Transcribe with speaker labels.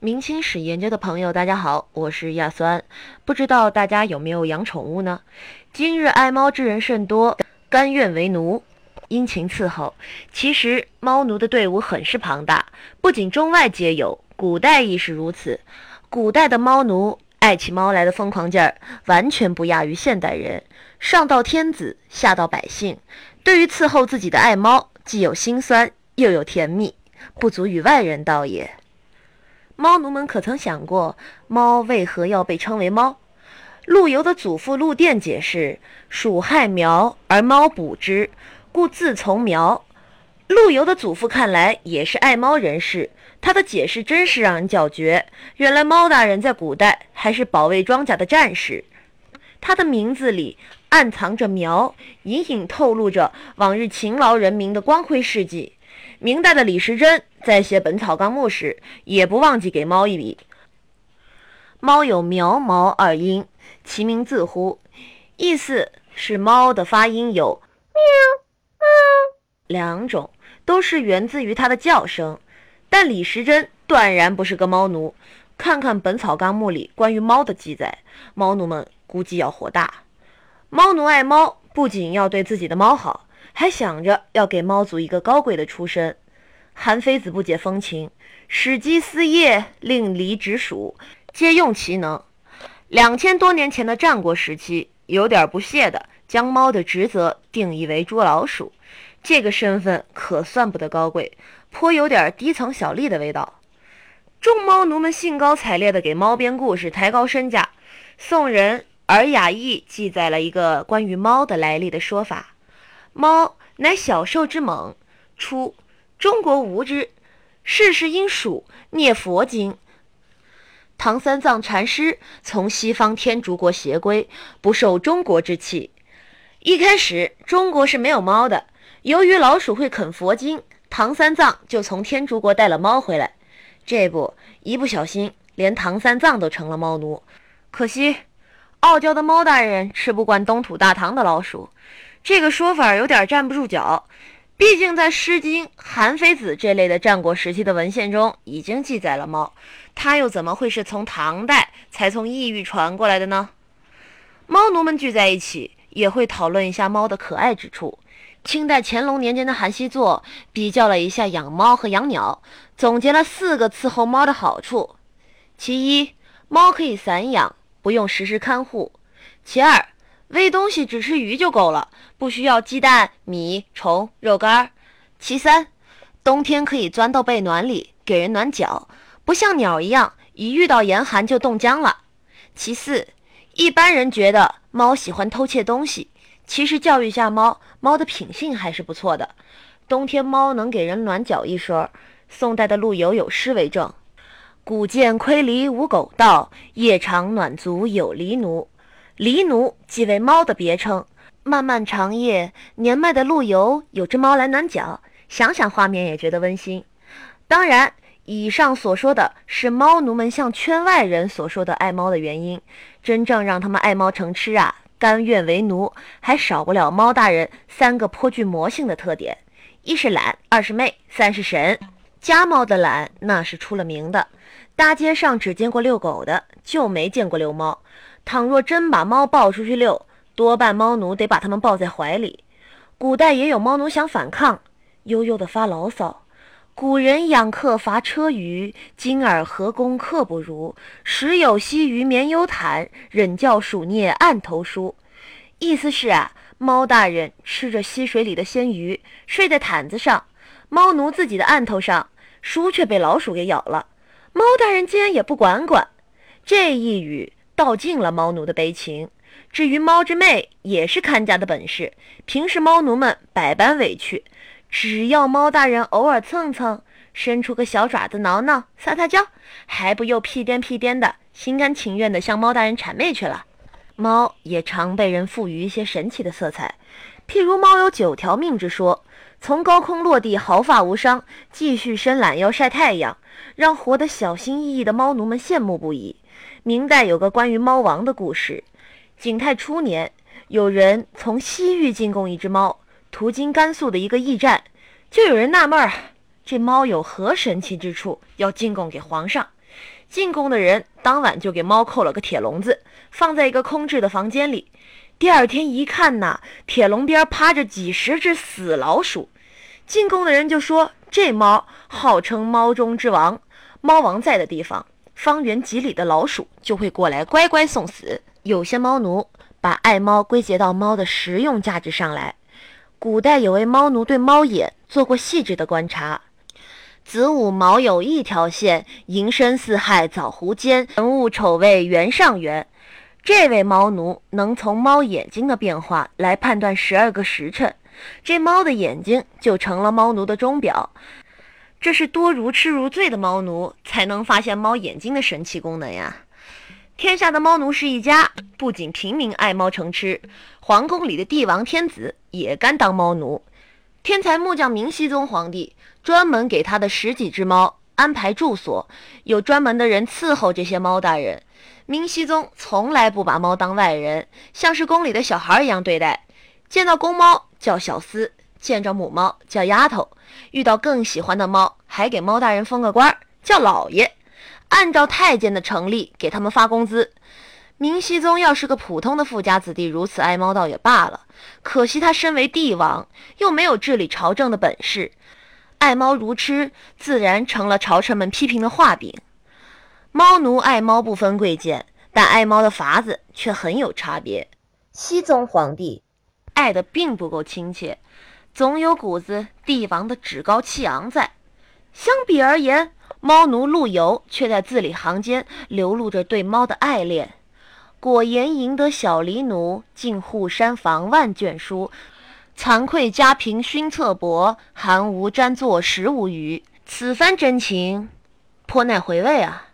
Speaker 1: 明清史研究的朋友，大家好，我是亚酸。不知道大家有没有养宠物呢？今日爱猫之人甚多，甘愿为奴，殷勤伺候。其实猫奴的队伍很是庞大，不仅中外皆有，古代亦是如此。古代的猫奴爱起猫来的疯狂劲儿，完全不亚于现代人。上到天子，下到百姓，对于伺候自己的爱猫，既有心酸，又有甜蜜，不足与外人道也。猫奴们可曾想过，猫为何要被称为猫？陆游的祖父陆佃解释：“鼠害苗而猫捕之，故自从苗。”陆游的祖父看来也是爱猫人士，他的解释真是让人叫绝。原来猫大人在古代还是保卫庄稼的战士，他的名字里暗藏着苗，隐隐透露着往日勤劳人民的光辉事迹。明代的李时珍在写《本草纲目》时，也不忘记给猫一笔。猫有苗毛二音，其名自乎，意思是猫的发音有喵、猫两种，都是源自于它的叫声。但李时珍断然不是个猫奴。看看《本草纲目》里关于猫的记载，猫奴们估计要火大。猫奴爱猫，不仅要对自己的猫好。还想着要给猫族一个高贵的出身。韩非子不解风情，使鸡司业，令离直属，皆用其能。两千多年前的战国时期，有点不屑的将猫的职责定义为捉老鼠，这个身份可算不得高贵，颇有点低层小吏的味道。众猫奴们兴高采烈地给猫编故事，抬高身价。宋人《尔雅义》记载了一个关于猫的来历的说法。猫乃小兽之猛，初中国无之，世事因鼠聂佛经。唐三藏禅师从西方天竺国携归，不受中国之气。一开始中国是没有猫的，由于老鼠会啃佛经，唐三藏就从天竺国带了猫回来。这不一不小心，连唐三藏都成了猫奴。可惜傲娇的猫大人吃不惯东土大唐的老鼠。这个说法有点站不住脚，毕竟在《诗经》《韩非子》这类的战国时期的文献中已经记载了猫，它又怎么会是从唐代才从异域传过来的呢？猫奴们聚在一起也会讨论一下猫的可爱之处。清代乾隆年间的韩熙作比较了一下养猫和养鸟，总结了四个伺候猫的好处：其一，猫可以散养，不用时时看护；其二，喂东西只吃鱼就够了，不需要鸡蛋、米、虫、肉干。其三，冬天可以钻到被暖里给人暖脚，不像鸟一样一遇到严寒就冻僵了。其四，一般人觉得猫喜欢偷窃东西，其实教育下猫，猫的品性还是不错的。冬天猫能给人暖脚一说，宋代的陆游有诗为证：“古见窥篱无狗盗，夜长暖足有狸奴。”狸奴即为猫的别称。漫漫长夜，年迈的陆游有只猫来暖脚，想想画面也觉得温馨。当然，以上所说的是猫奴们向圈外人所说的爱猫的原因。真正让他们爱猫成痴啊，甘愿为奴，还少不了猫大人三个颇具魔性的特点：一是懒，二是媚，三是神。家猫的懒那是出了名的，大街上只见过遛狗的，就没见过遛猫。倘若真把猫抱出去遛，多半猫奴得把它们抱在怀里。古代也有猫奴想反抗，悠悠地发牢骚：“古人养客伐车舆，今尔何公客不如？时有溪鱼眠幽潭，忍教鼠啮案头书。”意思是啊，猫大人吃着溪水里的鲜鱼，睡在毯子上；猫奴自己的案头上，书却被老鼠给咬了。猫大人竟然也不管管，这一语。道尽了猫奴的悲情。至于猫之妹，也是看家的本事。平时猫奴们百般委屈，只要猫大人偶尔蹭蹭，伸出个小爪子挠挠、撒撒娇，还不又屁颠屁颠的，心甘情愿地向猫大人谄媚去了。猫也常被人赋予一些神奇的色彩，譬如猫有九条命之说，从高空落地毫发无伤，继续伸懒腰晒太阳，让活得小心翼翼的猫奴们羡慕不已。明代有个关于猫王的故事。景泰初年，有人从西域进贡一只猫，途经甘肃的一个驿站，就有人纳闷儿：这猫有何神奇之处，要进贡给皇上？进贡的人当晚就给猫扣了个铁笼子，放在一个空置的房间里。第二天一看呐，铁笼边趴着几十只死老鼠。进贡的人就说：“这猫号称猫中之王，猫王在的地方，方圆几里的老鼠就会过来乖乖送死。”有些猫奴把爱猫归结到猫的实用价值上来。古代有位猫奴对猫眼做过细致的观察。子午卯酉一条线，寅申巳亥枣弧间，辰午丑未圆上圆。这位猫奴能从猫眼睛的变化来判断十二个时辰，这猫的眼睛就成了猫奴的钟表。这是多如痴如醉的猫奴才能发现猫眼睛的神奇功能呀！天下的猫奴是一家，不仅平民爱猫成痴，皇宫里的帝王天子也甘当猫奴。天才木匠明熹宗皇帝。专门给他的十几只猫安排住所，有专门的人伺候这些猫大人。明熹宗从来不把猫当外人，像是宫里的小孩一样对待。见到公猫叫小厮，见着母猫叫丫头。遇到更喜欢的猫，还给猫大人封个官叫老爷，按照太监的成立给他们发工资。明熹宗要是个普通的富家子弟，如此爱猫倒也罢了，可惜他身为帝王，又没有治理朝政的本事。爱猫如痴，自然成了朝臣们批评的画饼。猫奴爱猫不分贵贱，但爱猫的法子却很有差别。熹宗皇帝爱的并不够亲切，总有股子帝王的趾高气昂在。相比而言，猫奴陆游却在字里行间流露着对猫的爱恋。果言赢得小狸奴，进护山房万卷书。惭愧家贫熏侧薄，寒无沾作食无余。此番真情，颇耐回味啊！